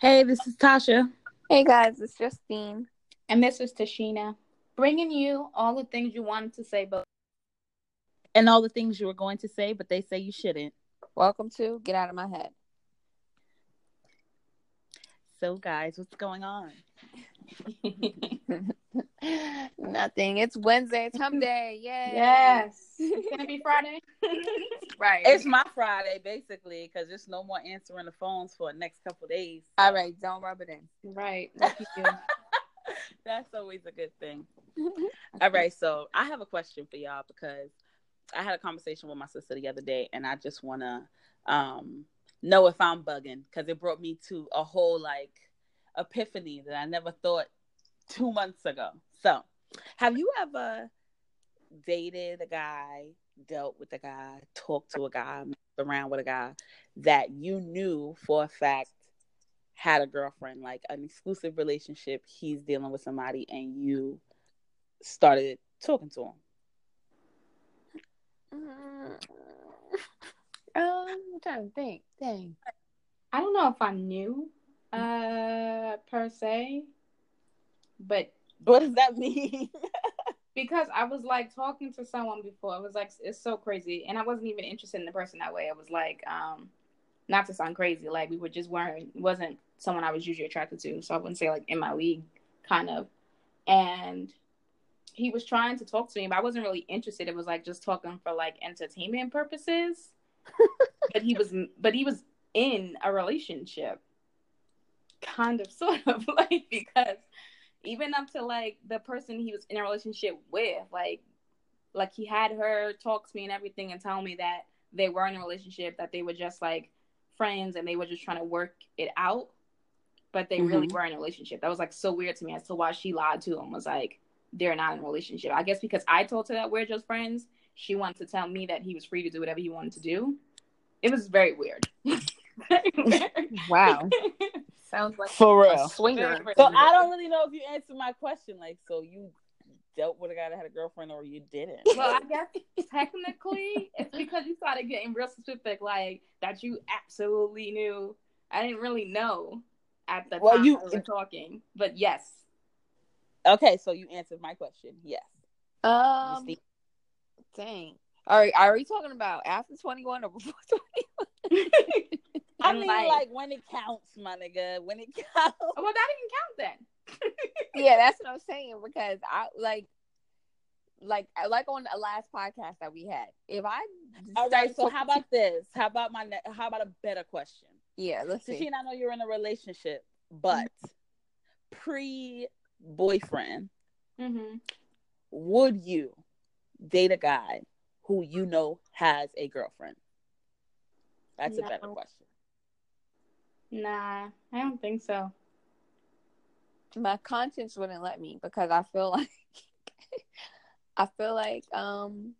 Hey, this is Tasha. Hey guys, it's Justine. And this is Tashina, bringing you all the things you wanted to say, but And all the things you were going to say, but they say you shouldn't. Welcome to Get Out of My Head. So, guys, what's going on? Nothing. It's Wednesday. It's hump day. Yay. yes, it's gonna be Friday. Right. It's my Friday, basically, because there's no more answering the phones for the next couple days. All right. Don't rub it in. right. Lucky you. That's always a good thing. All right, so I have a question for y'all because I had a conversation with my sister the other day, and I just want to um, know if I'm bugging because it brought me to a whole like epiphany that I never thought two months ago. So, have you ever dated a guy, dealt with a guy, talked to a guy, messed around with a guy that you knew for a fact had a girlfriend, like an exclusive relationship, he's dealing with somebody, and you started talking to him? Mm. Um, I'm trying to think. Dang. I don't know if I knew, uh, per se, but What does that mean? because I was like talking to someone before, it was like it's so crazy, and I wasn't even interested in the person that way. I was like, um, not to sound crazy, like we were just weren't wasn't someone I was usually attracted to, so I wouldn't say like in my league, kind of. And he was trying to talk to me, but I wasn't really interested. It was like just talking for like entertainment purposes. but he was, but he was in a relationship, kind of, sort of, like because even up to like the person he was in a relationship with, like, like he had her talk to me and everything and tell me that they were in a relationship, that they were just like friends and they were just trying to work it out, but they really Mhm. were in a relationship. That was like so weird to me as to why she lied to him. Was like they're not in a relationship. I guess because I told her that we're just friends, she wanted to tell me that he was free to do whatever he wanted to do. It was very weird. Very weird. Wow. Sounds like For a swinger. So I don't really know if you answered my question. Like, so you dealt with a guy that had a girlfriend, or you didn't? well, I guess technically it's because you started getting real specific, like that you absolutely knew. I didn't really know at the Well, time you- we were talking, but yes, Okay, so you answered my question. Yes. You Um, dang. All right. Are we talking about after 21 or before 21? I mean, like- like, when it counts, my nigga. When it counts. well, that didn't count then. yeah, that's what I'm saying because I like, like, like on the last podcast that we had. If I All start right. So talking how about this? How about my? Ne- how about a better question? yeah, let's see. Tashina, I know you're in a relationship, but pre boyfriend, Mm-hmm. would you date a guy who you know has a girlfriend? That's a better question. Nah, I don't think so. my conscience wouldn't let me because I feel like I feel like um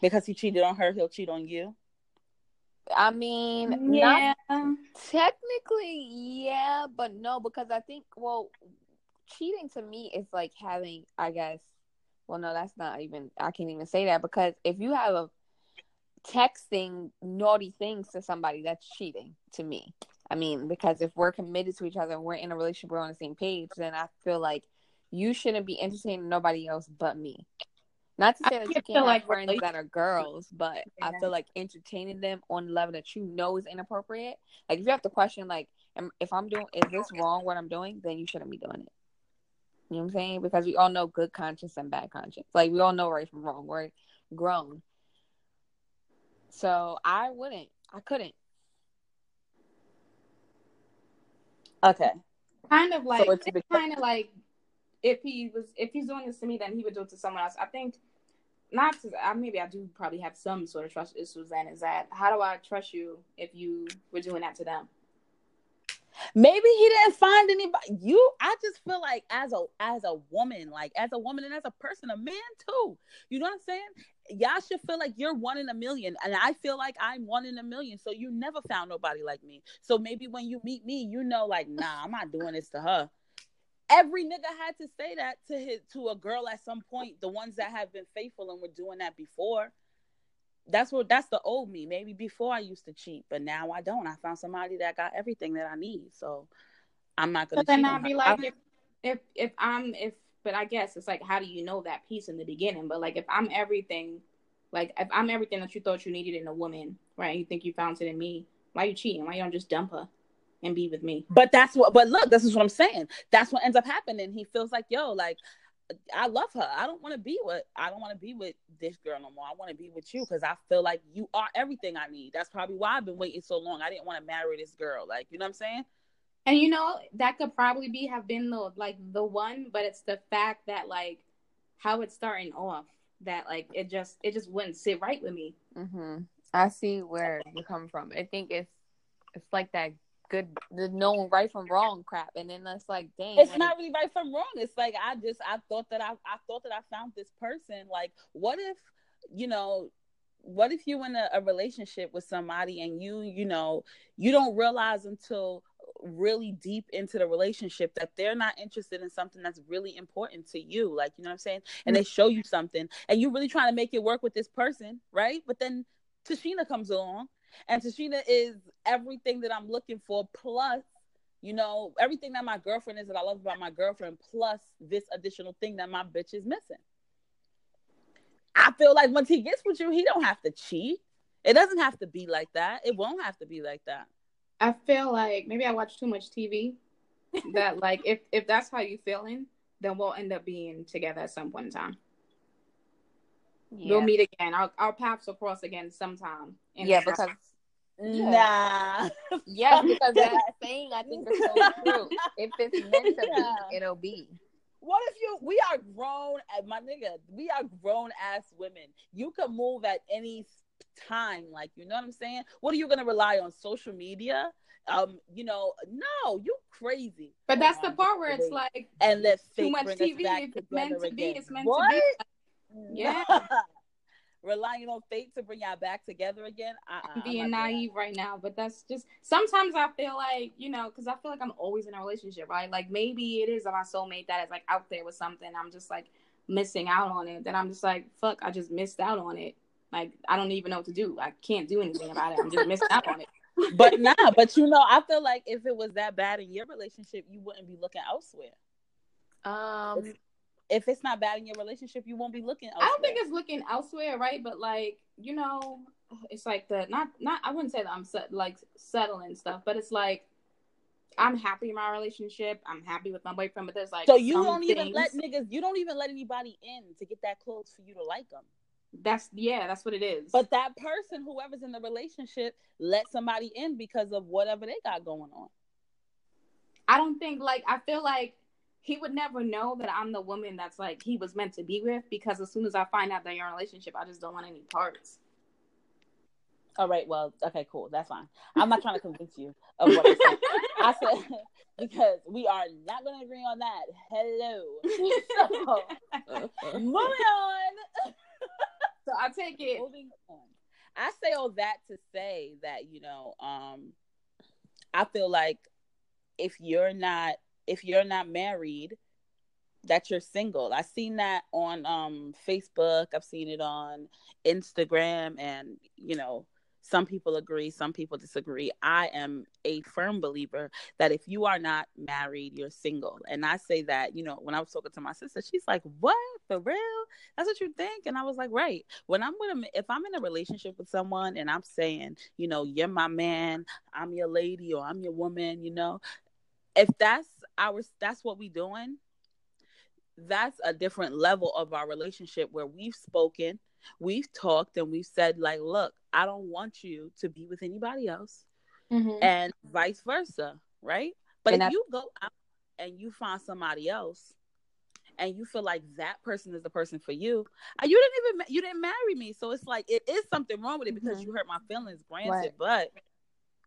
Because he cheated on her, he'll cheat on you. I mean Yeah. not technically yeah, but no because I think well cheating to me is like having I guess well no that's not even I can't even say that because if you have a texting naughty things to somebody that's cheating to me. I mean because if we're committed to each other and we're in a relationship we're on the same page then I feel like you shouldn't be entertaining nobody else but me. Not to I say that you feel can't have like friends that are girls, but I feel like entertaining them on the level that you know is inappropriate. Like if you have to question, like, am, if I'm doing, is this wrong? What I'm doing, then you shouldn't be doing it. You know what I'm saying? Because we all know good conscience and bad conscience. Like we all know right from wrong. We're grown. So I wouldn't. I couldn't. Okay. kind of like it's it's kind of like if he was if he's doing this to me, then he would do it to someone else. I think not to I, maybe I do probably have some sort of trust issues. Then is that how do I trust you if you were doing that to them? Maybe he didn't find anybody. You, I just feel like as a as a woman, like as a woman and as a person, a man too. You know what I'm saying? Y'all should feel like you're one in a million, and I feel like I'm one in a million. So you never found nobody like me. So maybe when you meet me, you know, like, nah, I'm not doing this to her. Every nigga had to say that to his to a girl at some point. The ones that have been faithful and were doing that before. That's what that's the old me. Maybe before I used to cheat, but now I don't. I found somebody that got everything that I need. So I'm not gonna. But then cheat I'd be like, if, if if I'm if, but I guess it's like, how do you know that piece in the beginning? But like, if I'm everything, like if I'm everything that you thought you needed in a woman, right? You think you found it in me? Why you cheating? Why you don't just dump her and be with me? But that's what. But look, this is what I'm saying. That's what ends up happening. He feels like, yo, like I love her. I don't want to be with. I don't want to be with this girl no more. I want to be with you because I feel like you are everything I need. That's probably why I've been waiting so long. I didn't want to marry this girl. Like, you know what I'm saying? And you know that could probably be have been the like the one, but it's the fact that like how it's starting off that like it just it just wouldn't sit right with me. hmm I see where you come from. I think it's it's like that good the knowing right from wrong crap, and then that's like, dang, It's like, not really right from wrong. It's like I just I thought that I I thought that I found this person. Like, what if you know? What if you in a, a relationship with somebody and you you know you don't realize until really deep into the relationship that they're not interested in something that's really important to you like you know what i'm saying and mm. they show you something and you're really trying to make it work with this person right but then tashina comes along and tashina is everything that i'm looking for plus you know everything that my girlfriend is that i love about my girlfriend plus this additional thing that my bitch is missing i feel like once he gets with you he don't have to cheat it doesn't have to be like that it won't have to be like that I feel like maybe I watch too much TV. that like if if that's how you feeling, then we'll end up being together at some point in time. yeah, We'll meet again. Our our paths will cross again sometime. In yeah, the because Nah. yeah, because that saying I think is so true. If it's meant to Yeah. be, it'll be. What if you? We are grown, uh, my nigga. We are grown ass women. You can move at any time, like you know what I'm saying. What are you gonna rely on social media? Um, you know, no, you crazy. But that's the part where it's like and let too much TV. If it's meant to be, again. it's meant what? to be. Yeah. Relying on fate to bring y'all back together again. Uh-uh, I'm I'm being not doing naive right now, but that's just sometimes I feel like you know because I feel like I'm always in a relationship, right? Like maybe it is my soulmate that is like out there with something. I'm just like missing out on it. Then I'm just like, fuck, I just missed out on it. Like I don't even know what to do. I can't do anything about it. I'm just missing out on it. But nah, but you know, I feel like if it was that bad in your relationship, you wouldn't be looking elsewhere. Um, If it's not bad in your relationship, you won't be looking I don't think it's looking elsewhere, right? But like you know, it's like the not not. I wouldn't say that I'm set, like settling stuff, but it's like I'm happy in my relationship. I'm happy with my boyfriend, but there's like So you don't even things- let niggas. You don't even let anybody in to get that close for you to like them. That's yeah, that's what it is. But that person, whoever's in the relationship, let somebody in because of whatever they got going on. I don't think like I feel like he would never know that I'm the woman that's like he was meant to be with because as soon as I find out that you're in a relationship, I just don't want any parts. All right. Well, okay, cool. That's fine. I'm not trying to convince you of what I said. I said because we are not going to agree on that. Hello. So, moving on. so I take it. moving on. I say all that to say that you know, um, I feel like if you're not if you're not married, that you're single. I've seen that on um Facebook. I've seen it on Instagram, and you know, some people agree, some people disagree. I am a firm believer that if you are not married, you're single. And I say that, you know, when I was talking to my sister, she's like, "What for real? That's what you think?" And I was like, "Right. When I'm with a, if I'm in a relationship with someone and I'm saying, you know, you're my man, I'm your lady, or I'm your woman, you know, if that's our that's what we doing." That's a different level of our relationship where we've spoken, we've talked, and we've said, like, look, I don't want you to be with anybody else Mhm. and vice versa, right? But And if I- you go out and you find somebody else and you feel like that person is the person for you, uh, you didn't even you didn't marry me, so it's like it is something wrong with it because Mhm. you hurt my feelings, granted. Right. But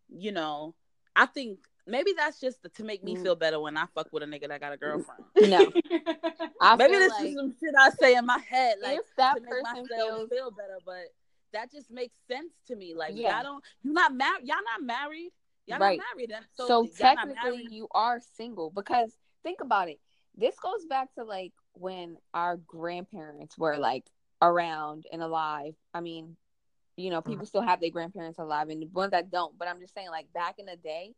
you know, I think maybe that's just to make me Mm. feel better when I fuck with a nigga that got a girlfriend. no, I maybe this like is some shit I say in my head, like if that to make person myself feels feel better, but that just makes sense to me. Like Yeah. y'all don't, you not married, y'all not married, y'all Right. not married. And so, technically married. you are single because think about it this goes back to like when our grandparents were like around and alive i mean you know, people still have their grandparents alive and the ones that don't. But I'm just saying, like back in the day,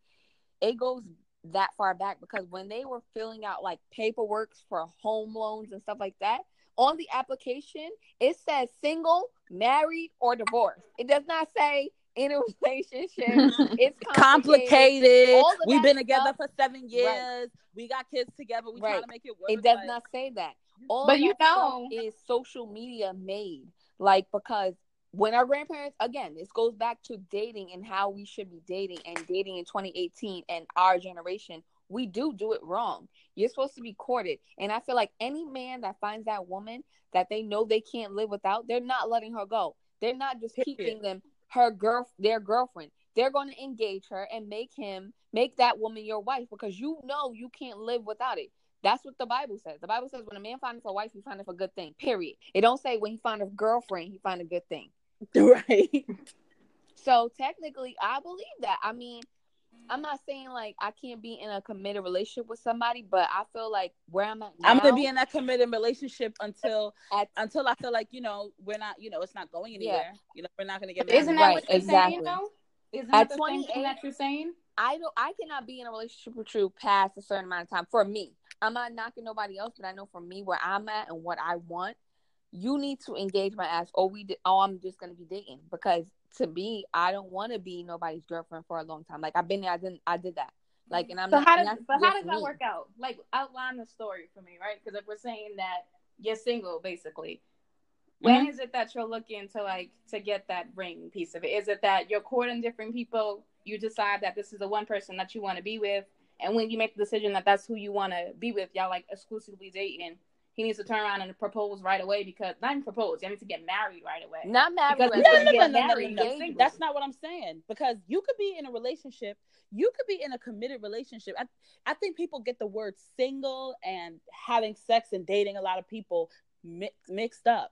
it goes that far back because when they were filling out like paperwork for home loans and stuff like that, on the application, it says single, married, or divorced. It does not say in a relationship. It's complicated. complicated. We've been together for seven years. Right. We got kids together. We right. trying to make it work. It does not say that. All but you know, is social media made like because when our grandparents again this goes back to dating and how we should be dating and dating in 2018 and our generation we do do it wrong you're supposed to be courted and i feel like any man that finds that woman that they know they can't live without they're not letting her go they're not just keeping them her girl their girlfriend they're going to engage her and make him make that woman your wife because you know you can't live without it that's what the Bible says. The Bible says when a man finds a wife, he finds a good thing. Period. It don't say when he finds a girlfriend, he finds a good thing. Right. So technically, I believe that. I mean, I'm not saying like I can't be in a committed relationship with somebody, but I feel like where I'm at now, I'm gonna be in that committed relationship until at, until I feel like you know we're not, you know, it's not going anywhere. Yeah. You know, we're not gonna get married. Isn't that right, what you're exactly. saying? Though? Isn't at that the same thing that you're saying? I don't. I cannot be in a relationship with you past a certain amount of time. For me, I'm not knocking nobody else, but I know for me where I'm at and what I want you need to engage my ass or we did, oh i'm just gonna be dating because to me i don't want to be nobody's girlfriend for a long time. Like i've been there i didn't i did that. Like and i'm so not, how does but how does me. that work out? Like outline the story for me right? Because if we're saying that you're single basically when mm-hmm. is it that you're looking to like to get that ring piece of it? Is it that you're courting different people you decide that this is the one person that you want to be with and when you make the decision that that's who you want to be with y'all like exclusively dating he needs to turn around and propose right away because not even propose. He needs to get married right away. Not married. Because no, no, no, married, no, no, That's not what I'm saying. Because you could be in a relationship. You could be in a committed relationship. I, I think people get the word single and having sex and dating a lot of people mix, mixed up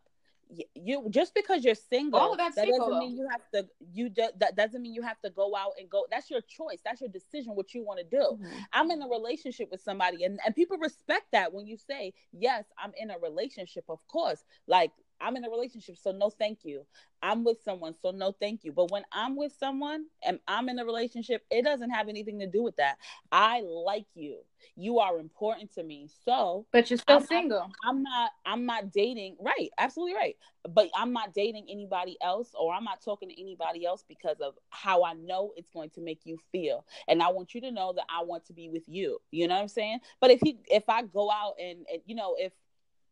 you just because you're single oh, that single, doesn't mean you have to you do, that doesn't mean you have to go out and go that's your choice. That's your decision what you want to do. Mm-hmm. i'm in a relationship with somebody and, and people respect that when you say yes i'm in a relationship of course. Like I'm in a relationship, so no thank you. I'm with someone, so no thank you. But when I'm with someone and I'm in a relationship, it doesn't have anything to do with that. I like you. You are important to me. So But you're still I'm single. I'm not I'm not dating right, absolutely right. But I'm not dating anybody else or I'm not talking to anybody else because of how I know it's going to make you feel. And I want you to know that I want to be with you. You know what I'm saying? But if he if I go out and, and you know, if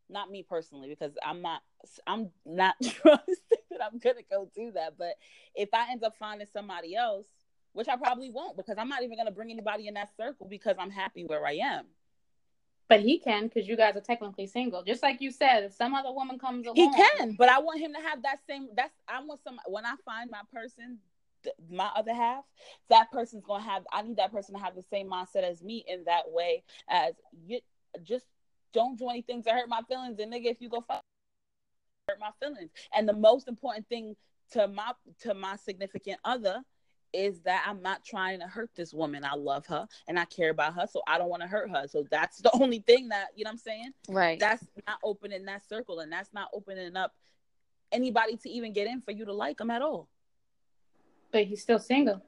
not me personally because I'm not I'm not trusting that I'm gonna go do that. But if I end up finding somebody else, which I probably won't because I'm not even gonna bring anybody in that circle because I'm happy where I am. But he can because you guys are technically single. Just like you said, if some other woman comes along, he can. But I want him to have that same. That's I want some. When I find my person, my other half, that person's gonna have. I need that person to have the same mindset as me in that way. As you just don't do anything to hurt my feelings. And nigga, if you go fuck, hurt my feelings. And the most important thing to my to my significant other is that I'm not trying to hurt this woman. I love her and I care about her, so I don't want to hurt her. So that's the only thing that you know what I'm saying. Right. That's not opening that circle, and that's not opening up anybody to even get in for you to like him at all. But he's still single.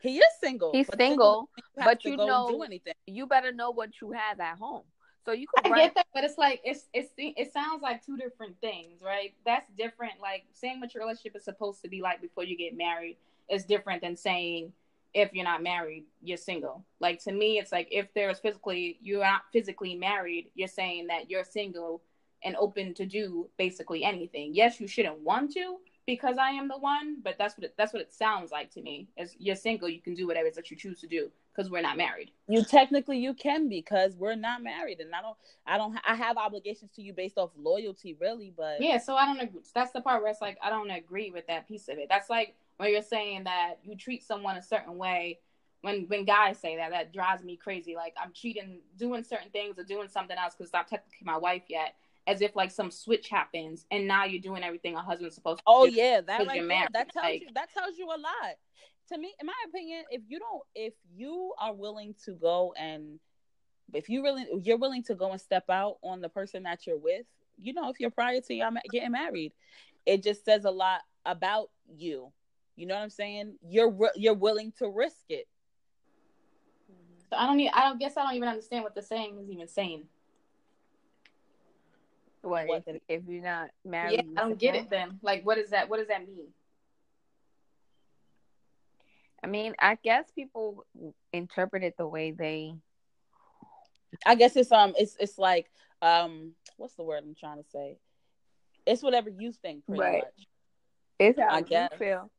He is single. He's single, but you know, you better know what you have at home. So you could. I get that, but it's like it's it's it sounds like two different things, right? That's different. Like saying what your relationship is supposed to be like before you get married is different than saying if you're not married, you're single. Like to me, it's like if there's physically you're not physically married, you're saying that you're single and open to do basically anything. Yes, you shouldn't want to, because I am the one, but that's what it, that's what it sounds like to me. As you're single, you can do whatever it is that you choose to do because we're not married. You technically you can because we're not married, and I don't I don't I have obligations to you based off loyalty, really. But yeah, so I don't agree. That's the part where it's like I don't agree with that piece of it. That's like when you're saying that you treat someone a certain way. When when guys say that, that drives me crazy. Like I'm cheating, doing certain things or doing something else because I'm technically my wife yet as if like some switch happens and now you're doing everything a husband's supposed to oh yeah that right that tells like, you that tells you a lot to me in my opinion if you don't if you are willing to go and if you really you're willing to go and step out on the person that you're with you know if you're prior to y'all getting married it just says a lot about you. You know what I'm saying? You're you're willing to risk it. So I don't need. I don't guess I don't even understand what the saying is even saying. What, What if, if you're not married? Yeah, I don't get it then. Like, what is that? What does that mean? I mean, I guess people interpret it the way they. I guess it's um it's it's like um what's the word I'm trying to say? It's whatever you think pretty Right. much. It's how I you guess. feel.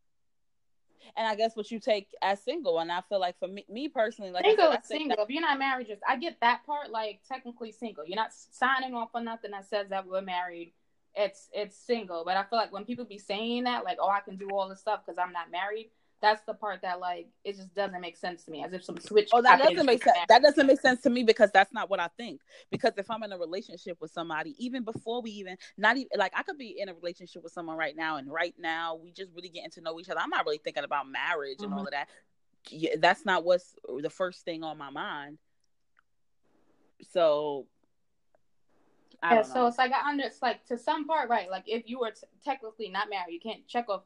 And I guess what you take as single and I feel like for me me personally like single said, single. If you're not married, just I get that part. Like technically single. You're not signing off on nothing that says that we're married. It's it's single. But I feel like when people be saying that, like, oh, I can do all this stuff because I'm not married. That's the part that like it just doesn't make sense to me. As if some switch. Oh, that doesn't make sense. That doesn't make sense to me because that's not what I think. Because if I'm in a relationship with somebody, even before we even not even like I could be in a relationship with someone right now, and right now we just really getting to know each other. I'm not really thinking about marriage and all Mhm. of that. Yeah, that's not what's the first thing on my mind. So, I Yeah, so it's like I under it's like to some part, right? Like if you were t- technically not married, you can't check off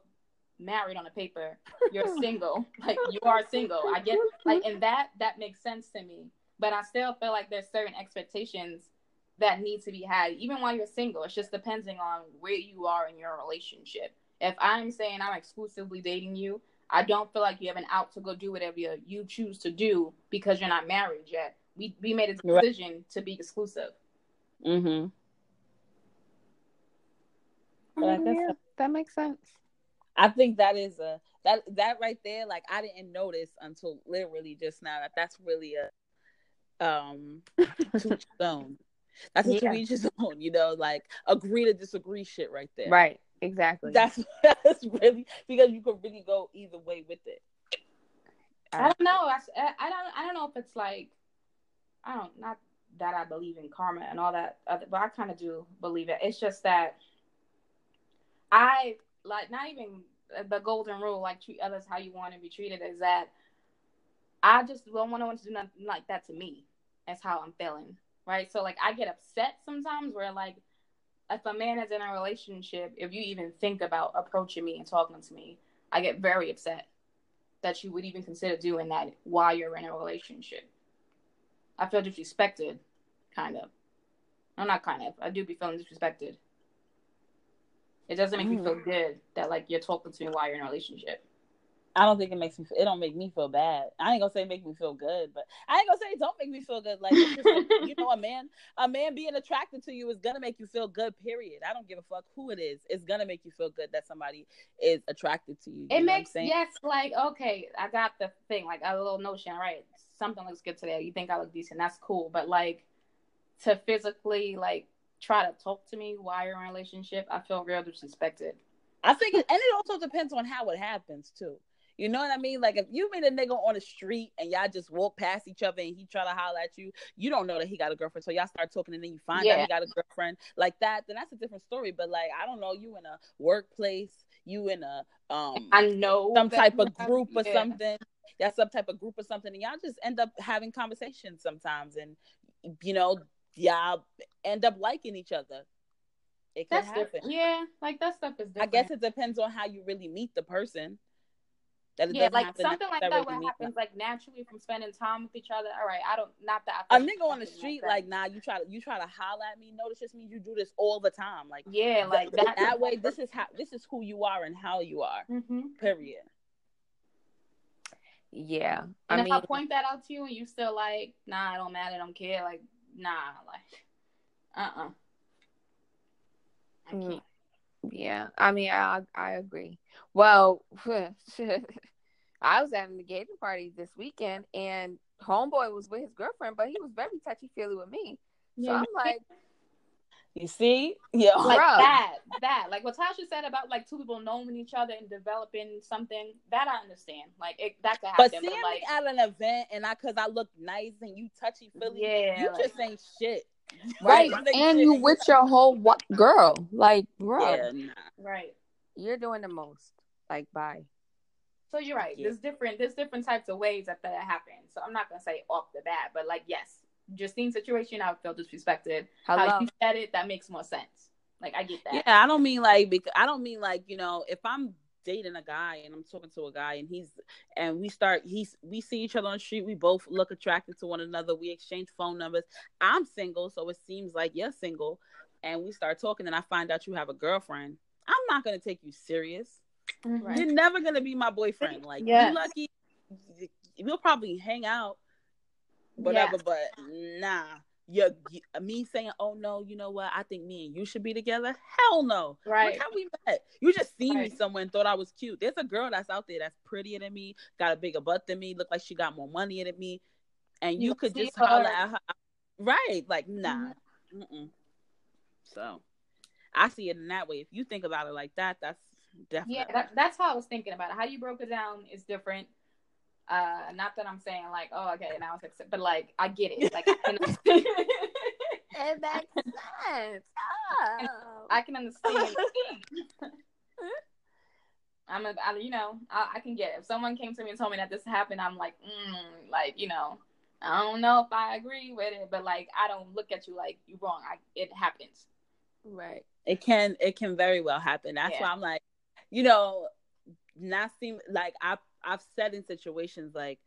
married on a paper. You're single, like you are single. I get like, and that that makes sense to me. But I still feel like there's certain expectations that need to be had, even while you're single. It's just depending on where you are in your relationship. If I'm saying I'm exclusively dating you, I don't feel like you have an out to go do whatever you, you choose to do because you're not married yet. We we made a Right. decision to be exclusive. Mm-hmm. But I guess yeah, that makes sense. I think that is a that that right there. Like I didn't notice until literally just now that that's really a um to each his own. That's a Yeah. to each his own. You know, like agree to disagree shit right there. Right. Exactly. That's that's really because you could really go either way with it. I don't know. I, I don't. I don't know if it's like, I don't. Not that I believe in karma and all that, other, but I kind of do believe it. It's just that I like not even the golden rule, like treat others how you want to be treated. Is that I just don't want no one to do nothing like that to me. That's how I'm feeling, right? So like I get upset sometimes where like if a man is in a relationship, if you even think about approaching me and talking to me, I get very upset that you would even consider doing that while you're in a relationship. I feel disrespected, kind of. I'm not kind of. I do be feeling disrespected. It doesn't make me feel mm. good that like you're talking to me while you're in a relationship. I don't think it makes me. It don't make me feel bad. I ain't gonna say make me feel good, but I ain't gonna say don't make me feel good. Like like, you know, a man, a man being attracted to you is gonna make you feel good. Period. I don't give a fuck who it is. It's gonna make you feel good that somebody is attracted to you. you It know what I'm makes yes, like okay, I got the thing, like a little notion, right? Something looks good today. You think I look decent? That's cool, but like to physically like try to talk to me while you're in a relationship, I feel real disrespected. I think, and it also depends on how it happens too. You know what I mean? Like if you meet a nigga on the street and y'all just walk past each other and he try to holler at you, you don't know that he got a girlfriend. So y'all start talking and then you find out he got a girlfriend like that. Then that's a different story. But like I don't know, you in a workplace, you in a um I know some type of group or yeah. something. That's some type of group or something, and y'all just end up having conversations sometimes, and you know y'all end up liking each other. It could That's happen. different. Yeah, like that stuff is different. I guess it depends on how you really meet the person. That it yeah, like something like that necessarily what mean happens like naturally from spending time with each other. All right, I don't not that A I feel nigga on the street, that. like, nah, you try to you try to holler at me. No, this just means you do this all the time. Like yeah, like that, that. that way, this is how this is who you are and how you are. hmm Period. Yeah. And I if mean, I point that out to you and you still like, nah, I don't matter, I don't care, like, nah, like, uh, uh I Mm. can't. yeah. I mean, I I agree. Well, I was at an engagement party this weekend, and homeboy was with his girlfriend, but he was very touchy feely with me. So Yeah, I'm like, You see, yeah, like Bruh. that, that, like what Tasha said about like two people knowing each other and developing something. That I understand. Like it, that could happen. But But, like, me at an event and I, cause I look nice and you touchy feely, yeah, you like, just ain't shit. right, You and you with your whole wa- girl, like, bro, Yeah, nah. right. you're doing the most. Like, bye. So you're right. Yeah. There's different, there's different types of ways that that happens. So I'm not gonna say off the bat, but like, yes, Justine situation, I felt disrespected. How Hello. you said it, that makes more sense. Like I get that. Yeah, I don't mean like because I don't mean like you know if I'm dating a guy and I'm talking to a guy and he's and we start he's we see each other on the street. We both look attracted to one another. We exchange phone numbers. I'm single, so it seems like you're single. And we start talking and I find out you have a girlfriend. I'm not gonna take you serious. Mhm. You're never gonna be my boyfriend. Like Yes. you lucky we'll probably hang out, whatever, Yes. but nah. You're, me saying, "Oh no, you know what? I think me and you should be together." Hell no! Right. Look how we met. You just seen me Right. somewhere and thought I was cute. There's a girl that's out there that's prettier than me, got a bigger butt than me, look like she got more money than me, and you, You could just her. holler at her. Right? Like, nah. Mm-hmm. Mm-mm. So, I see it in that way. If you think about it like that, that's definitely Yeah, that, that's how I was thinking about it. How you broke it down is different. Uh, not that I'm saying like, oh, okay, now it's accept, but like I get it. Like I can, It makes sense. Oh. I can understand. I'm a, I, you know, I, I can get it. If someone came to me and told me that this happened, I'm like, mm, like you know, I don't know if I agree with it, but like I don't look at you like you're wrong. I, it happens. right. it can it can very well happen. That's Yeah. why I'm like, you know, not seem like I I've said in situations like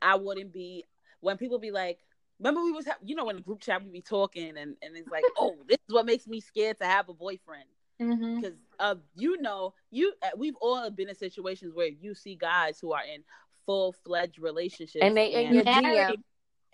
I wouldn't be when people be like, remember we was ha- you know in the group chat we be talking and and it's like, oh, this is what makes me scared to have a boyfriend Mm-hmm. because uh you know you uh, we've all been in situations where you see guys who are in full fledged relationships And they in your Married. DM.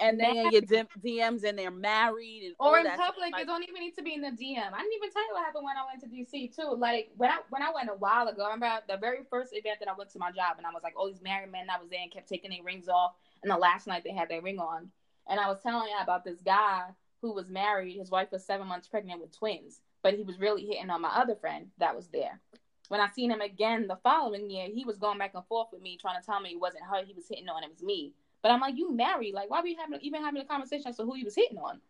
And then in your DMs and they're married and or in public, like, it don't even need to be in the DM. I didn't even tell you what happened when I went to DC too. Like when I when I went a while ago, I remember the very first event that I went to my job, and I was like, all these married men that was there and kept taking their rings off, and the last night they had their ring on, and I was telling you about this guy who was married. His wife was seven months pregnant with twins, but he was really hitting on my other friend that was there. When I seen him again the following year, he was going back and forth with me, trying to tell me it wasn't her he was hitting on, it was me. But I'm like, you married? Like, why were you having even having a conversation as to who he was hitting on?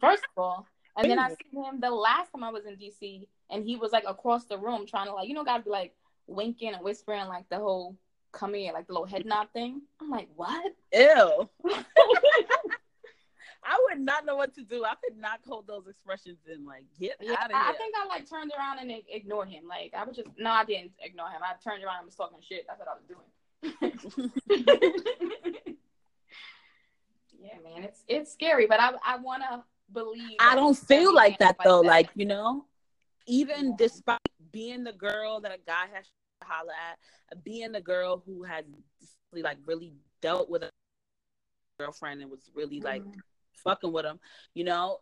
First of all, and then I seen him the last time I was in DC, and he was like across the room trying to like, you know, gotta be like winking and whispering like the whole come here, like the little head nod thing. I'm like, what? ew. I would not know what to do. I could not hold those expressions in. Like, get Yeah, out of I, here. I think I like turned around and ignored him. Like I was just no, I didn't ignore him. I turned around and was talking shit. That's what I was doing. yeah, man, it's it's scary, but I I want to believe. I don't feel like that though. that. Like, you know, even Yeah. despite being the girl that a guy has to holler at, being the girl who has like really dealt with a girlfriend and was really like Mhm. fucking with him, you know,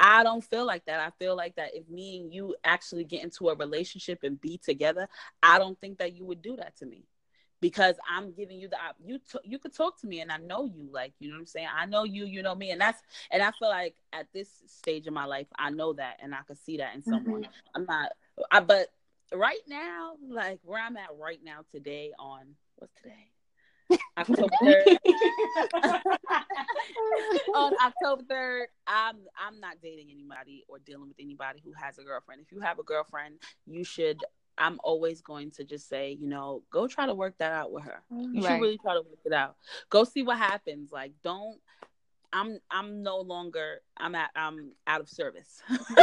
I don't feel like that. I feel like that if me and you actually get into a relationship and be together, I don't think that you would do that to me. Because I'm giving you the op- you t- you could talk to me and I know you like you know what I'm saying I know you you know me and that's and I feel like at this stage of my life I know that and I could see that in mm-hmm. someone I'm not I but right now like where I'm at right now today on what's today October 3rd on October third, I'm I'm not dating anybody or dealing with anybody who has a girlfriend. If you have a girlfriend, you should. I'm always going to just say, you know, go try to work that out with her. You should really try to work it out. Go see what happens. Like, don't. I'm I'm no longer. I'm at. I'm out of service.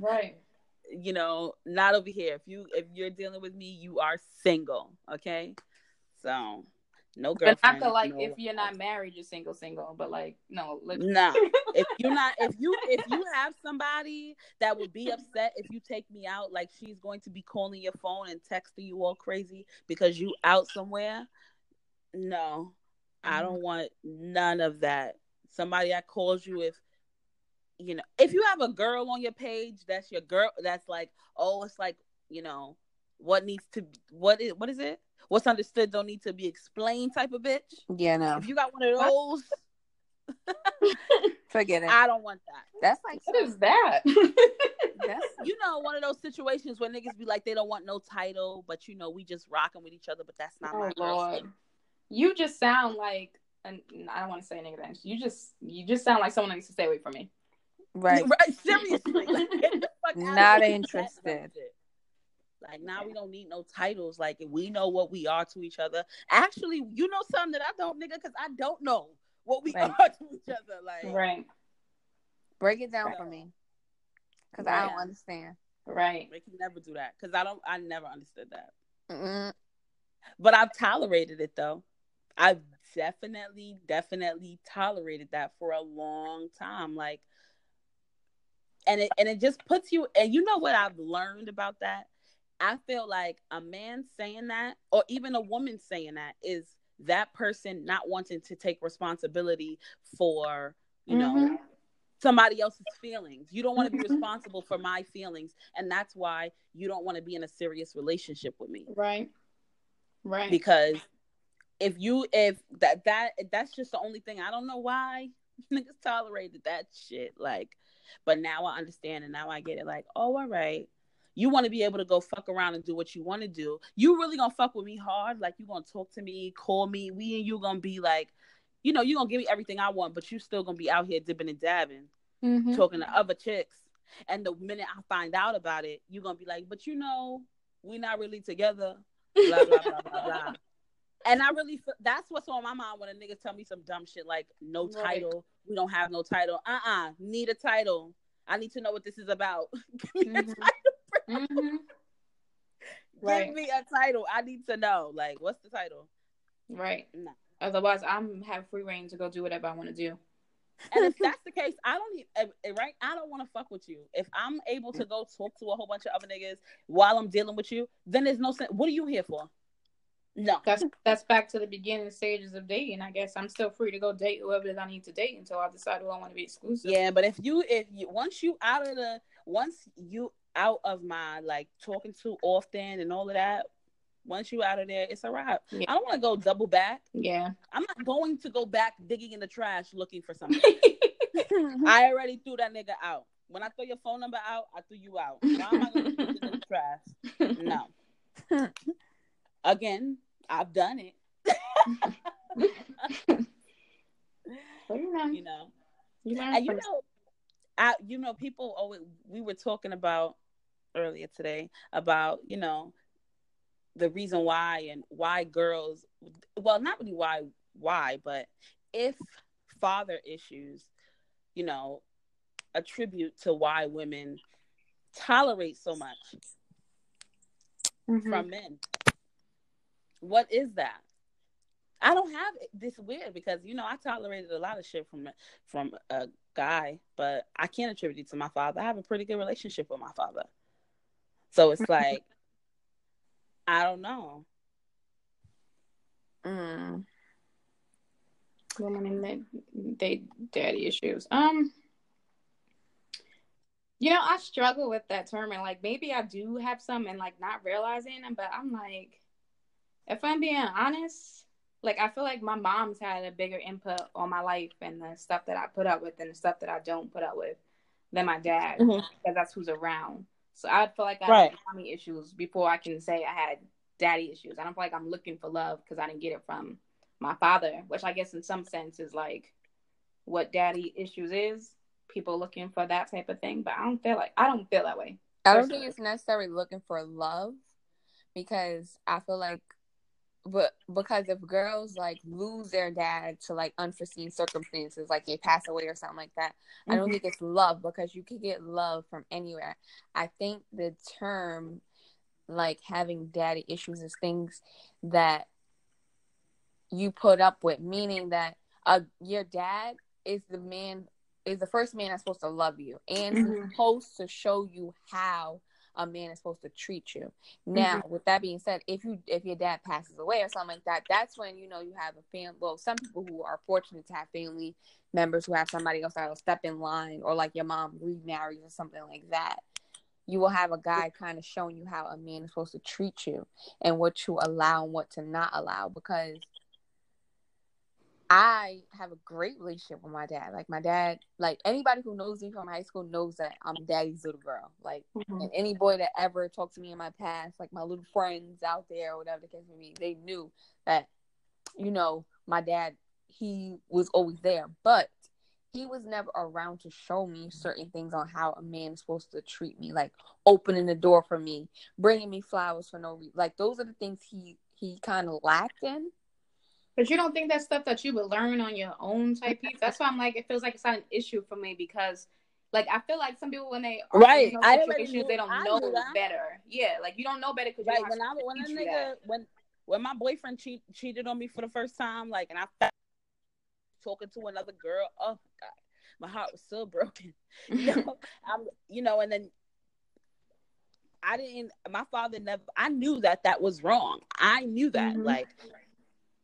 right. you know, not over here. If you if you're dealing with me, you are single. Okay, so no girlfriend. But not to like no- if you're not married, you're single, single. But like no, let- No, if you're not, if you if you have somebody that would be upset if you take me out, like she's going to be calling your phone and texting you all crazy because you out somewhere. No, I mm-hmm. don't want none of that. Somebody that calls you if you know if you have a girl on your page, that's your girl. That's like oh, it's like you know what needs to what is what is it? What's understood don't need to be explained type of bitch. Yeah, no. If you got one of those, Forget it. I don't want that. That's like what is that? that's You know, one of those situations where niggas be like, they don't want no title, but you know, we just rocking with each other, but that's not oh my lord, girlfriend. you just sound like. And I don't want to say anything. You just you just sound like someone that needs to stay away from me. right. Right, seriously. Like, get the fuck out Not here interested. Shit. Like now we don't need no titles. Like we know what we are to each other. Actually, you know something that I don't, nigga, because I don't know what we Right. are to each other. Like Right. Break it down for me, because I don't understand. Right. They can never do that because I don't. I never understood that. Mm-mm. But I've tolerated it though. I've definitely, definitely tolerated that for a long time. Like, and it and it just puts you. And you know what I've learned about that? I feel like a man saying that, or even a woman saying that, is that person not wanting to take responsibility for you know Mhm. somebody else's feelings. You don't want to be Mhm. responsible for my feelings, and that's why you don't want to be in a serious relationship with me Right. Right. because if you if that that that's just the only thing I don't know why niggas tolerated that shit like but now I understand and now I get it like oh all right you want to be able to go fuck around and do what you want to do you really gonna fuck with me hard like you gonna talk to me call me we and you gonna be like you know you gonna give me everything I want but you still gonna be out here dipping and dabbing Mhm. talking to other chicks. And the minute I find out about it, you're gonna be like, but you know, we're not really together. Blah blah blah blah blah. And I really that's what's on my mind when a nigga tell me some dumb shit like no Right. title, we don't have no title. Uh uh need a title. I need to know what this is about. Give me a Mhm. Title. Mhm. Give me a title. I need to know. Like, what's the title? Right. No. Otherwise, I'm have free reign to go do whatever I want to do. And if that's the case, I don't need right. I don't want to fuck with you. If I'm able to go talk to a whole bunch of other niggas while I'm dealing with you, then there's no sense. What are you here for? No. That's that's back to the beginning stages of dating. I guess I'm still free to go date whoever that I need to date until I decide who I want to be exclusive. Yeah, but if you if you once you out of the once you out of my like talking too often and all of that, once you out of there, it's a wrap. Yeah. I don't want to go double back. Yeah. I'm not going to go back digging in the trash looking for something. I already threw that nigga out. When I throw your phone number out, I threw you out. Why am I going to in the trash? No. Again, I've done it. You know, You know. you And you know, I you know people always we were talking about earlier today about you know the reason why and why girls well not really why why but if father issues you know attribute to why women tolerate so much Mhm. from men what is that? I don't have this weird because you know i tolerated a lot of shit from from a guy but i can't attribute it to my father. I have a pretty good relationship with my father so it's like i don't know Mm. women and they, they daddy issues. Um, you know, I struggle with that term, and like maybe I do have some, and like not realizing them. But I'm like, if I'm being honest, like I feel like my mom's had a bigger input on my life and the stuff that I put up with, and the stuff that I don't put up with, than my dad, Mhm. because that's who's around. So I feel like I Right. had mommy issues before I can say I had daddy issues. I don't feel like I'm looking for love because I didn't get it from my father, which I guess in some sense is like what daddy issues is. People looking for that type of thing, but I don't feel like I don't feel that way. I don't Personally. think it's necessarily looking for love because I feel like but because if girls like lose their dad to like unforeseen circumstances like they pass away or something like that I don't Mhm. think it's love because you can get love from anywhere. I think the term like having daddy issues is things that you put up with, meaning that uh your dad is the man is the first man that's supposed to love you and Mhm. supposed to show you how a man is supposed to treat you. Mm-hmm. Now, with that being said, if you if your dad passes away or something like that, that's when you know you have a family. Well, some people who are fortunate to have family members who have somebody else that'll step in line, or like your mom remarries or something like that. You will have a guy kind of showing you how a man is supposed to treat you and what to allow and what to not allow. Because I have a great relationship with my dad. Like my dad, like anybody who knows me from high school knows that I'm daddy's little girl. Like Mhm. and any boy that ever talked to me in my past, like my little friends out there or whatever the case may be, they knew that, you know, my dad, he was always there. But he was never around to show me certain things on how a man is supposed to treat me, like opening the door for me, bringing me flowers for no reason. Like those are the things he he kind of lacked in. But you don't think that's stuff that you would learn on your own type piece? That's why I'm like, it feels like it's not an issue for me because Like I feel like some people when they are Right. in those situations, knew- they don't I know better. Yeah, like you don't know better because Right. When I when a teach you nigga that. when when my boyfriend cheat, cheated on me for the first time, like, and I felt talking to another girl. Oh my god, my heart was so broken. You know, I'm, you know, and then I didn't. My father never. I knew that that was wrong. I knew that. Mhm. Like,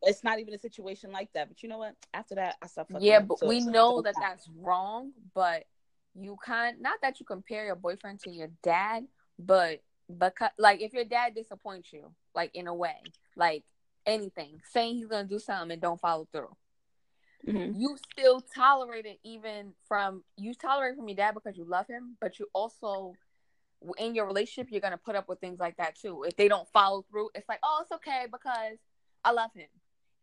it's not even a situation like that. But you know what? After that, I stopped. fucking Yeah, but So- we know so- that that's wrong. But you can't. Not that you compare your boyfriend to your dad, but because like if your dad disappoints you, like in a way, like anything, saying he's gonna do something and don't follow through, Mhm. you still tolerate it even from you tolerate from your dad because you love him, but you also in your relationship you're gonna put up with things like that too. If they don't follow through, it's like, oh, it's okay because I love him,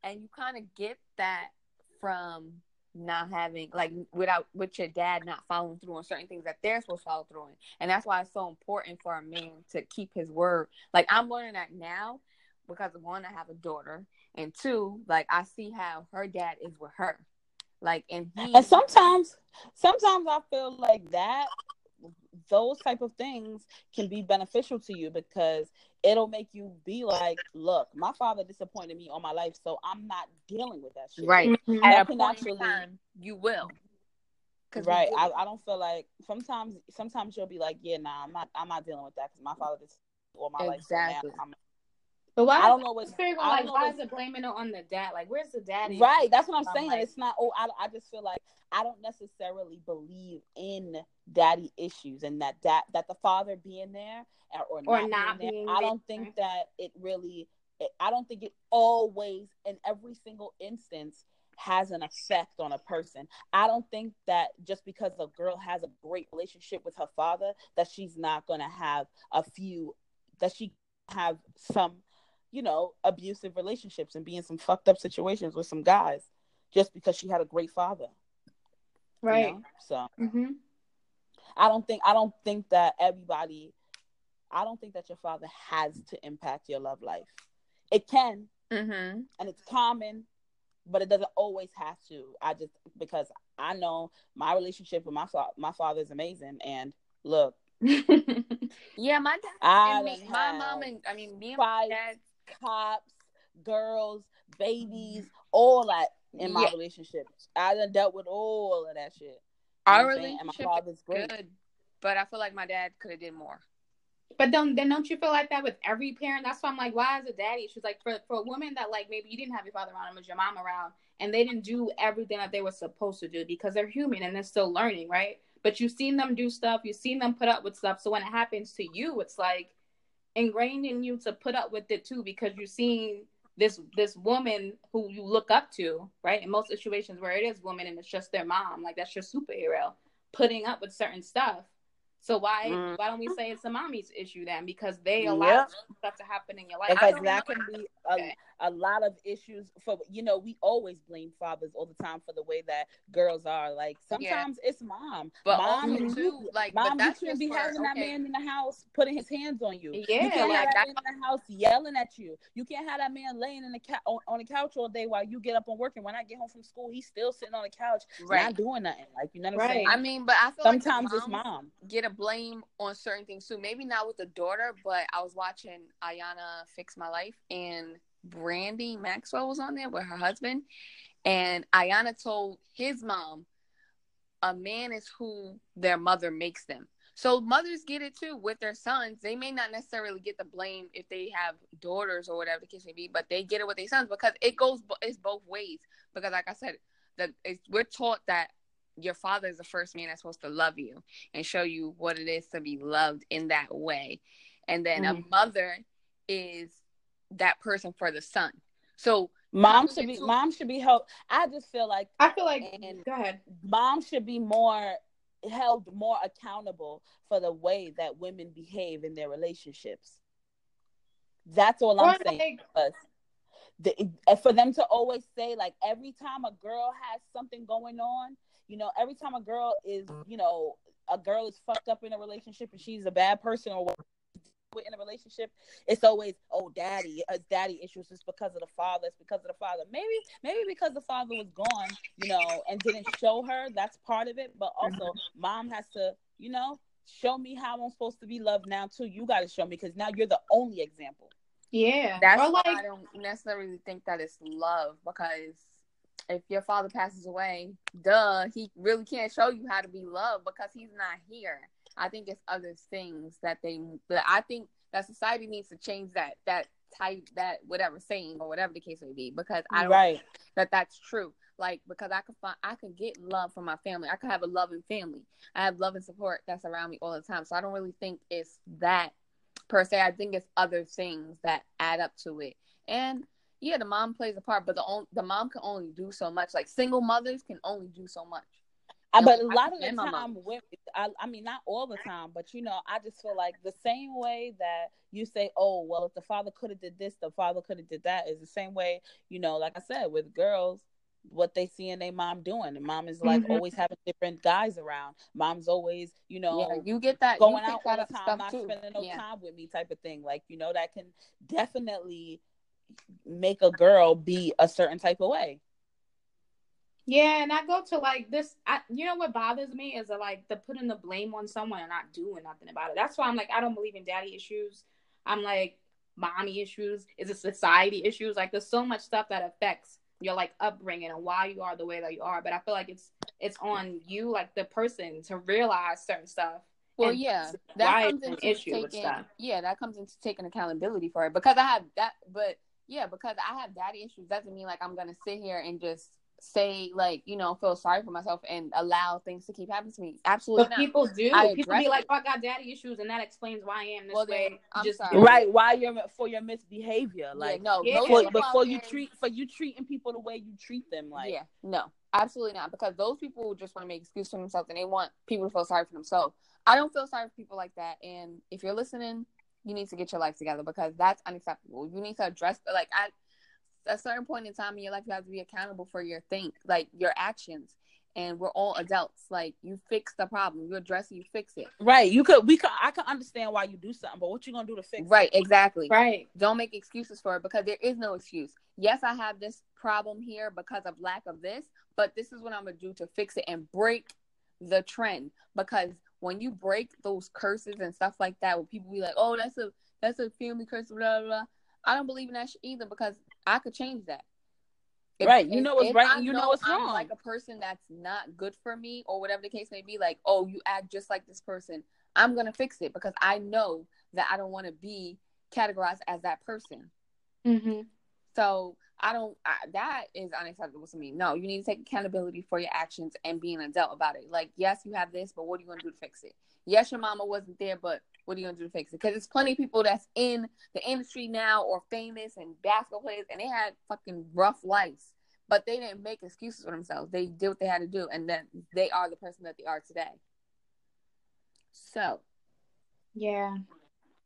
and you kind of get that from not having like without with your dad not following through on certain things that they're supposed to follow through on. And that's why it's so important for a man to keep his word. Like I'm learning that now because one, I have a daughter, and two, like I see how her dad is with her. Like and he And sometimes, sometimes I feel like that those type of things can be beneficial to you because it'll make you be like, look, my father disappointed me all my life, so I'm not dealing with that shit. right Mhm. at That a can point in time you will. 'Cause we Right. do. I, I don't feel like sometimes sometimes you'll be like, yeah, nah, I'm not I'm not dealing with that because my father just all my Exactly. life. So now I'm, But why? I don't know what's- It's very I don't like why is it blaming it on the dad? Like where's the daddy? right. That's what I'm I'm saying. like- it's not. Oh, I I just feel like I don't necessarily believe in daddy issues and that that that the father being there or, or, Or not, not being being there. I don't think that it really. It, I don't think it always in every single instance has an effect on a person. I don't think that just because a girl has a great relationship with her father that she's not going to have a few that she have some you know abusive relationships and be in some fucked up situations with some guys just because she had a great father. you Right. know? So Mm-hmm. I don't think I don't think that everybody I don't think that your father has to impact your love life. It can Mhm. and it's common, but it doesn't always have to. I just because I know my relationship with my fa- my father is amazing and look, Yeah, my dad I and me, my had mom and I mean me and my dad. Cops, girls, babies, mm-hmm. all that in my Yeah. relationship. I done dealt with all of that shit. You Our what I'm? And my relationship father's is great. good, but I feel like my dad could have did more. But don't then don't you feel like that with every parent? That's why I'm like, why is it daddy She's Like for for a woman that like maybe you didn't have your father around, it was your mom around, and they didn't do everything that they were supposed to do because they're human and they're still learning, right? But you've seen them do stuff, you've seen them put up with stuff. So when it happens to you, it's like ingrained in you to put up with it too because you've seen this this woman who you look up to, right? In most situations where it is woman and it's just their mom, like that's your superhero, putting up with certain stuff. So why Mm. why don't we say it's a mommy's issue then? Because they allow Yep. stuff to happen in your life. Because that can be Okay. a lot of issues for you know we always blame fathers all the time for the way that girls are. Like sometimes it's mom. But mom also you- too, like, mom but you that's can't be for, having that man in the house putting his hands on you. Yeah, you can't like have that that- man in the house yelling at you. You can't have that man laying in the ca- on, on the couch all day while you get up and work and when i get home from school he's still sitting on the couch right. not doing nothing. Like you know what i'm Right. saying? I mean, but I feel like the sometimes it's mom. get a blame on certain things too. Maybe not with the daughter, but I was watching Iyanla Fix My Life and Brandy Maxwell was on there with her husband. And Iyanla told his mom, a man is who their mother makes them. So mothers get it too with their sons. They may not necessarily get the blame if they have daughters or whatever the case may be, but they get it with their sons because it goes it's both ways. Because like I said, the it's, we're taught that your father is the first man that's supposed to love you and show you what it is to be loved in that way. And then a mm-hmm. mother is that person for the son. So mom should be into- mom should be held. i just feel like I feel like And- go ahead. mom should be more held more accountable for the way that women behave in their relationships. That's all I'm Or, saying. like, Because the, eh, for them to always say like every time a girl has something going on, you know, every time a girl is, you know, a girl is fucked up in a relationship and she's a bad person or what, we're in a relationship, it's always oh daddy, uh, daddy issues. It's because of the father. It's because of the father. Maybe maybe because the father was gone, you know, and didn't show her. That's part of it. But also, mm-hmm. mom has to, you know, show me how I'm supposed to be loved now too. You got to show me because now you're the only example. Yeah, that's or why like, I don't necessarily think that it's love because if your father passes away, duh, he really can't show you how to be loved because he's not here. I think it's other things that they. But I think that society needs to change that that type that whatever saying or whatever the case may be because I don't right. that that's true. Like because I could find I could get love from my family. I could have a loving family. I have love and support that's around me all the time. So I don't really think it's that per se. I think it's other things that add up to it. And yeah, the mom plays a part, but the on, the mom can only do so much. Like single mothers can only do so much. Uh, but a lot of the time, women, I, I, mean, not all the time, but you know, I just feel like the same way that you say, "Oh, well, if the father could have did this, the father could have did that," is the same way, you know, like I said, with girls, what they see in their mom doing, and mom is like mm-hmm. always having different guys around. Mom's always, you know, yeah, you get that going out all the time, not too. spending no yeah. time with me, type of thing. Like you know, that can definitely make a girl be a certain type of way. Yeah, and I go to like this. I, you know what bothers me is that, like the putting the blame on someone and not doing nothing about it. That's why I'm like, I don't believe in daddy issues. I'm like, mommy issues is a society issues. Like, there's so much stuff that affects your like upbringing and why you are the way that you are. But I feel like it's it's on you, like the person, to realize certain stuff. Well, yeah, that comes into taking, yeah, that comes into taking accountability for it because I have that, but yeah, because I have daddy issues doesn't mean like I'm gonna sit here and just say like you know feel sorry for myself and allow things to keep happening to me. Absolutely, but not. people do. I people be like, oh, "I got daddy issues," and that explains why I am this well, way. I'm just sorry. right why you're for your misbehavior. Like yeah, no, yeah. before, before you treat for you treating people the way you treat them. Like yeah, no, absolutely not. Because those people just want to make excuses for themselves and they want people to feel sorry for themselves. I don't feel sorry for people like that. And if you're listening, you need to get your life together because that's unacceptable. You need to address like at a certain point in time in your life you have to be accountable for your think like your actions. And we're all adults. Like you fix the problem, you address it, you fix it. Right. You could we could I can understand why you do something, but what you gonna do to fix right, it? Right, exactly. Right. Don't make excuses for it because there is no excuse. Yes, I have this problem here because of lack of this, but this is what I'm gonna do to fix it and break the trend because when you break those curses and stuff like that, when people be like, "Oh, that's a that's a family curse," blah blah. blah. I don't believe in that either because I could change that. If, right, you know what's right, you know, know what's I'm wrong. Like a person that's not good for me, or whatever the case may be. Like, oh, you act just like this person. I'm gonna fix it because I know that I don't want to be categorized as that person. Mm-hmm. So I don't. I, that is unacceptable to me. No, you need to take accountability for your actions and be an adult about it. Like, yes, you have this, but what are you going to do to fix it? Yes, your mama wasn't there, but what are you going to do to fix it? Because there's plenty of people that's in the industry now or famous and basketball players, and they had fucking rough lives, but they didn't make excuses for themselves. They did what they had to do, and then they are the person that they are today. So, yeah,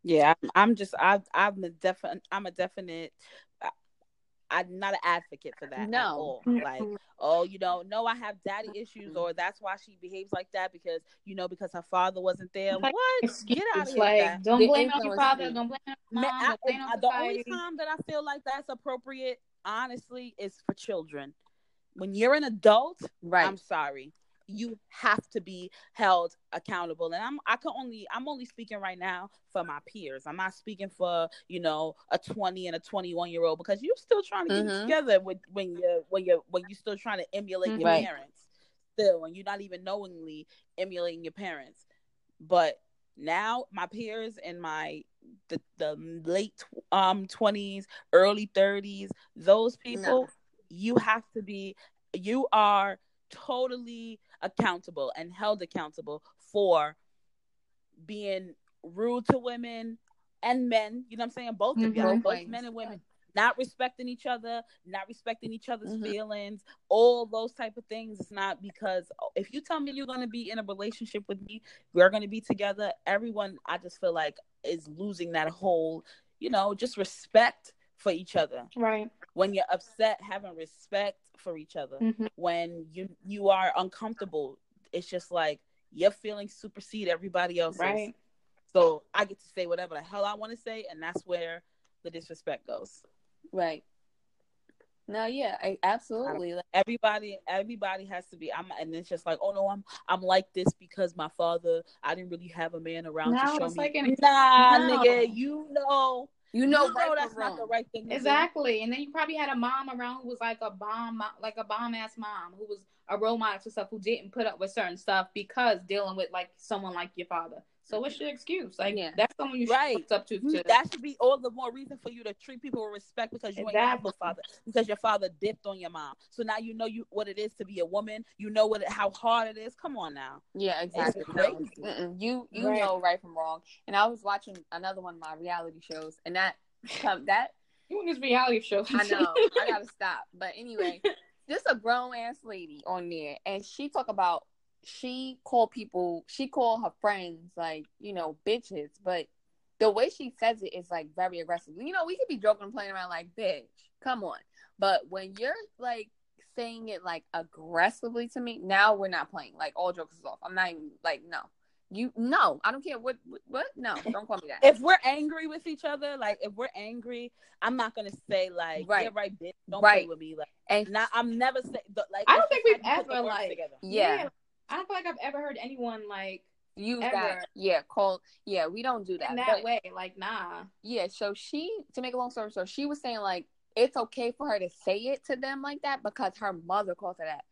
yeah, I'm just I I'm a definite I'm a definite I'm not an advocate for that. No, like, oh, you know, no, I have daddy issues, or that's why she behaves like that because you know because her father wasn't there. Like, what? Get out of here! Like, don't blame on your father. Don't blame on mom. I, blame on the only time that I feel like that's appropriate, honestly, is for children. When you're an adult, right? I'm sorry you have to be held accountable and i'm i can only i'm only speaking right now for my peers i'm not speaking for you know a 20 and a 21 year old because you're still trying to get mm-hmm. together with when you're when you're when you're still trying to emulate mm-hmm. your right. parents still and you're not even knowingly emulating your parents but now my peers in my the, the late um 20s early 30s those people no. you have to be you are totally accountable and held accountable for being rude to women and men. You know what I'm saying? Both of y'all, mm-hmm. both men and women, not respecting each other, not respecting each other's mm-hmm. feelings, all those type of things. It's not because if you tell me you're going to be in a relationship with me, we're going to be together. Everyone, I just feel like is losing that whole, you know, just respect for each other. Right. When you're upset, having respect for each other. Mm-hmm. When you you are uncomfortable, it's just like your feelings supersede everybody else's. Right. So I get to say whatever the hell I want to say, and that's where the disrespect goes. Right. No, yeah, I, absolutely. Like, Everybody, everybody has to be. I'm, and it's just like, oh no, I'm, I'm like this because my father. I didn't really have a man around No, to show me. like an- nah, No. nigga, you know, you know, you right know from that's not the right thing. to do. Exactly. And then you probably had a mom around who was like a bomb, like a bomb ass mom who was a role model for stuff who didn't put up with certain stuff because dealing with like someone like your father. So what's your excuse? Like Yeah. that's someone you should Right. look up to. To that should be all the more reason for you to treat people with respect because you ain't have no Exactly. father because your father dipped on your mom. So now you know you what it is to be a woman. You know what it, how hard it is. Come on now. Yeah, exactly. It's No, You you Right. know right from wrong. And I was watching another one of my reality shows, and that that you in this reality show. I know I gotta stop. But anyway, just a grown ass lady on there, and she talk about she called people, she called her friends like you know bitches, but the way she says it is like very aggressive. You know, we could be joking and playing around like bitch, come on, but when you're like saying it like aggressively to me, now we're not playing. Like all jokes is off. I'm not even like no. You no, I don't care what what, what? no, don't call me that. If we're angry with each other, like if we're angry, I'm not gonna say like, Right. yeah, right, bitch, don't Right. play with me. Like, and not, I'm never say like. I don't think we've how you put the ever, words like- together. yeah. I don't feel like I've ever heard anyone like you Ever. that. Yeah, call. Yeah, we don't do that. in that But, way. Like nah. Yeah, so she, to make a long story short, she was saying like it's okay for her to say it to them like that because her mother calls her that.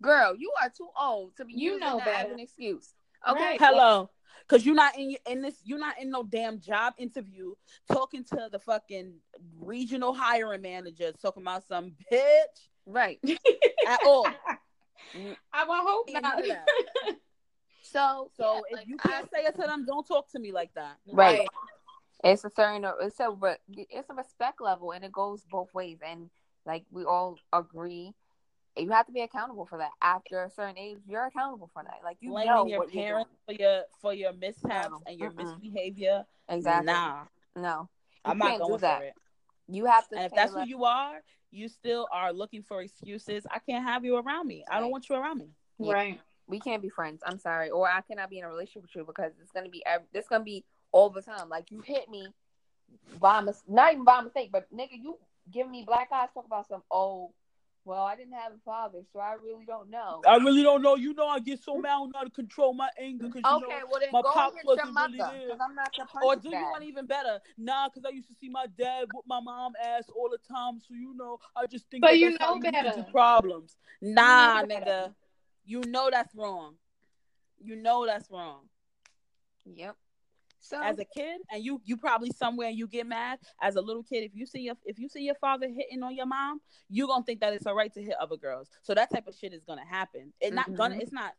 Girl, you are too old to be You using know that as better. an excuse. Okay, Right. Hello. Cause you're not in in this, you're not in no damn job interview talking to the fucking regional hiring manager talking about some bitch right. at all. Mm. I would hope Ain't not. none that. So, So yeah, if like, you can't say it to them, don't talk to me like that. Right. it's a certain, it's a, re- it's a respect level, and it goes both ways. And like we all agree, you have to be accountable for that. After a certain age, you're accountable for that. Like you Blaming know your what you're parents for your for your mishaps No. and your Mm-mm. misbehavior. exactly. Nah, No, I'm not can't do going that. for it. You have to. And if that's like, who you are, you still are looking for excuses. I can't have you around me. I don't want you around me. Yeah. Right. we can't be friends. I'm sorry, or I cannot be in a relationship with you because it's gonna be ev- this gonna be all the time. Like you hit me by mis- not even by mistake, but nigga, you give me black eyes. Talk about some oh, well, I didn't have a father, so I really don't know. I really don't know. You know, I get so mad, I don't to control my anger because you know. well then my go pop and get your wasn't mother really there. I'm not your Or punching do you want even better? Nah, because I used to see my dad with my mom ass all the time. So you know, I just think But that you that's how know you better. into problems. Nah, know better. nigga, you know that's wrong. You know that's wrong. Yep. So As a kid, and you you probably somewhere you get mad. As a little kid, if you see your if you see your father hitting on your mom, you gonna think that it's all right to hit other girls. So that type of shit is gonna happen. It's not gonna. Mhm. It's not.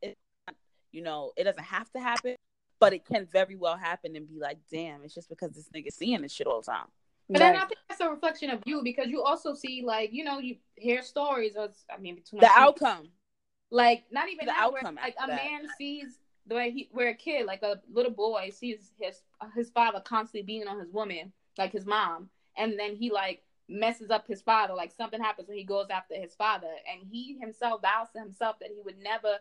It's not. You know, it doesn't have to happen, but it can very well happen and be like, damn, it's just because this nigga seeing this shit all the time. But then I think that's a reflection of you because you also see like you know you hear stories or I mean too much The outcome. like not even The that, where, outcome like a that. man sees the way he where a kid like a little boy sees his his father constantly beating on his woman like his mom and then he like messes up his father like something happens when he goes after his father and he himself vows to himself that he would never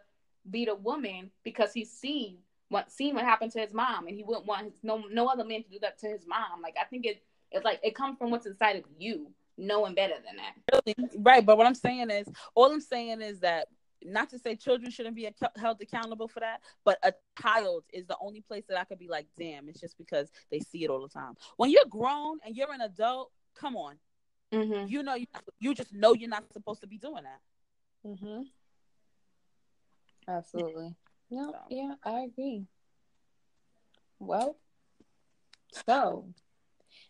beat a woman because he's seen what seen what happened to his mom and he wouldn't want his, no no other man to do that to his mom. Like I think it it's like it comes from what's inside of you knowing better than that. Right, but what I'm saying is, all I'm saying is that not to say children shouldn't be ac- held accountable for that, but a child is the only place that I could be like, damn, it's just because they see it all the time. When you're grown and you're an adult, come on, mm-hmm. you know, you, you just know you're not supposed to be doing that. Mm-hmm. Absolutely. No, So. yeah, I agree. Well, so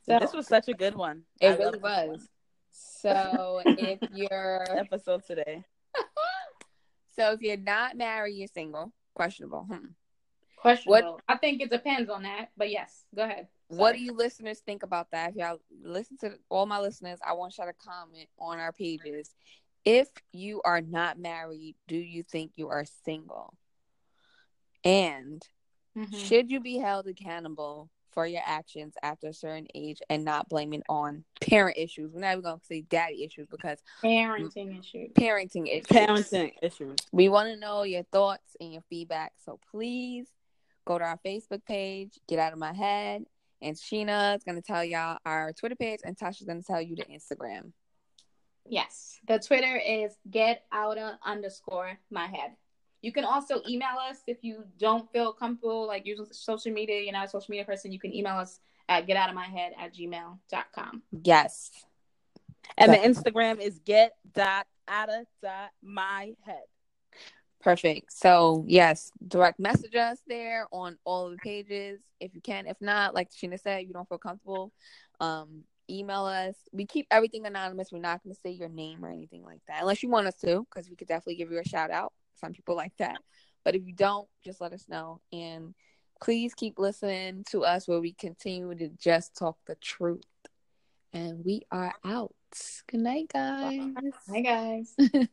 So- this was such a good one. it I really one. was. So if you're episode today. so if you're not married, you're single. Questionable. Hmm. questionable I think it depends on that but yes go ahead What do you listeners think about that? If y'all listen to all my listeners, I want y'all to comment on our pages. If you are not married, do you think you are single? And Mhm. should you be held accountable for your actions after a certain age and not blaming on parent issues? We're not even going to say daddy issues because parenting issues parenting issues. Parenting issues. We want to know your thoughts and your feedback. So please go to our Facebook page, Get Out of My Head. And Sheena is going to tell y'all our Twitter page, and Tasha's going to tell you the Instagram. Yes. The Twitter is get out of underscore my head. You can also email us if you don't feel comfortable like using social media. You're not a social media person. You can email us at get out of my head at gmail.com. Yes. And the Instagram is get dot out of dot my head. Perfect. So yes, direct message us there on all the pages if you can. If not, like Sheena said, you don't feel comfortable, um, email us. We keep everything anonymous. We're not going to say your name or anything like that, unless you want us to, because we could definitely give you a shout out. Some people like that, but if you don't, just let us know. And please keep listening to us where we continue to just talk the truth. And we are out. Good night, guys. Hi, guys.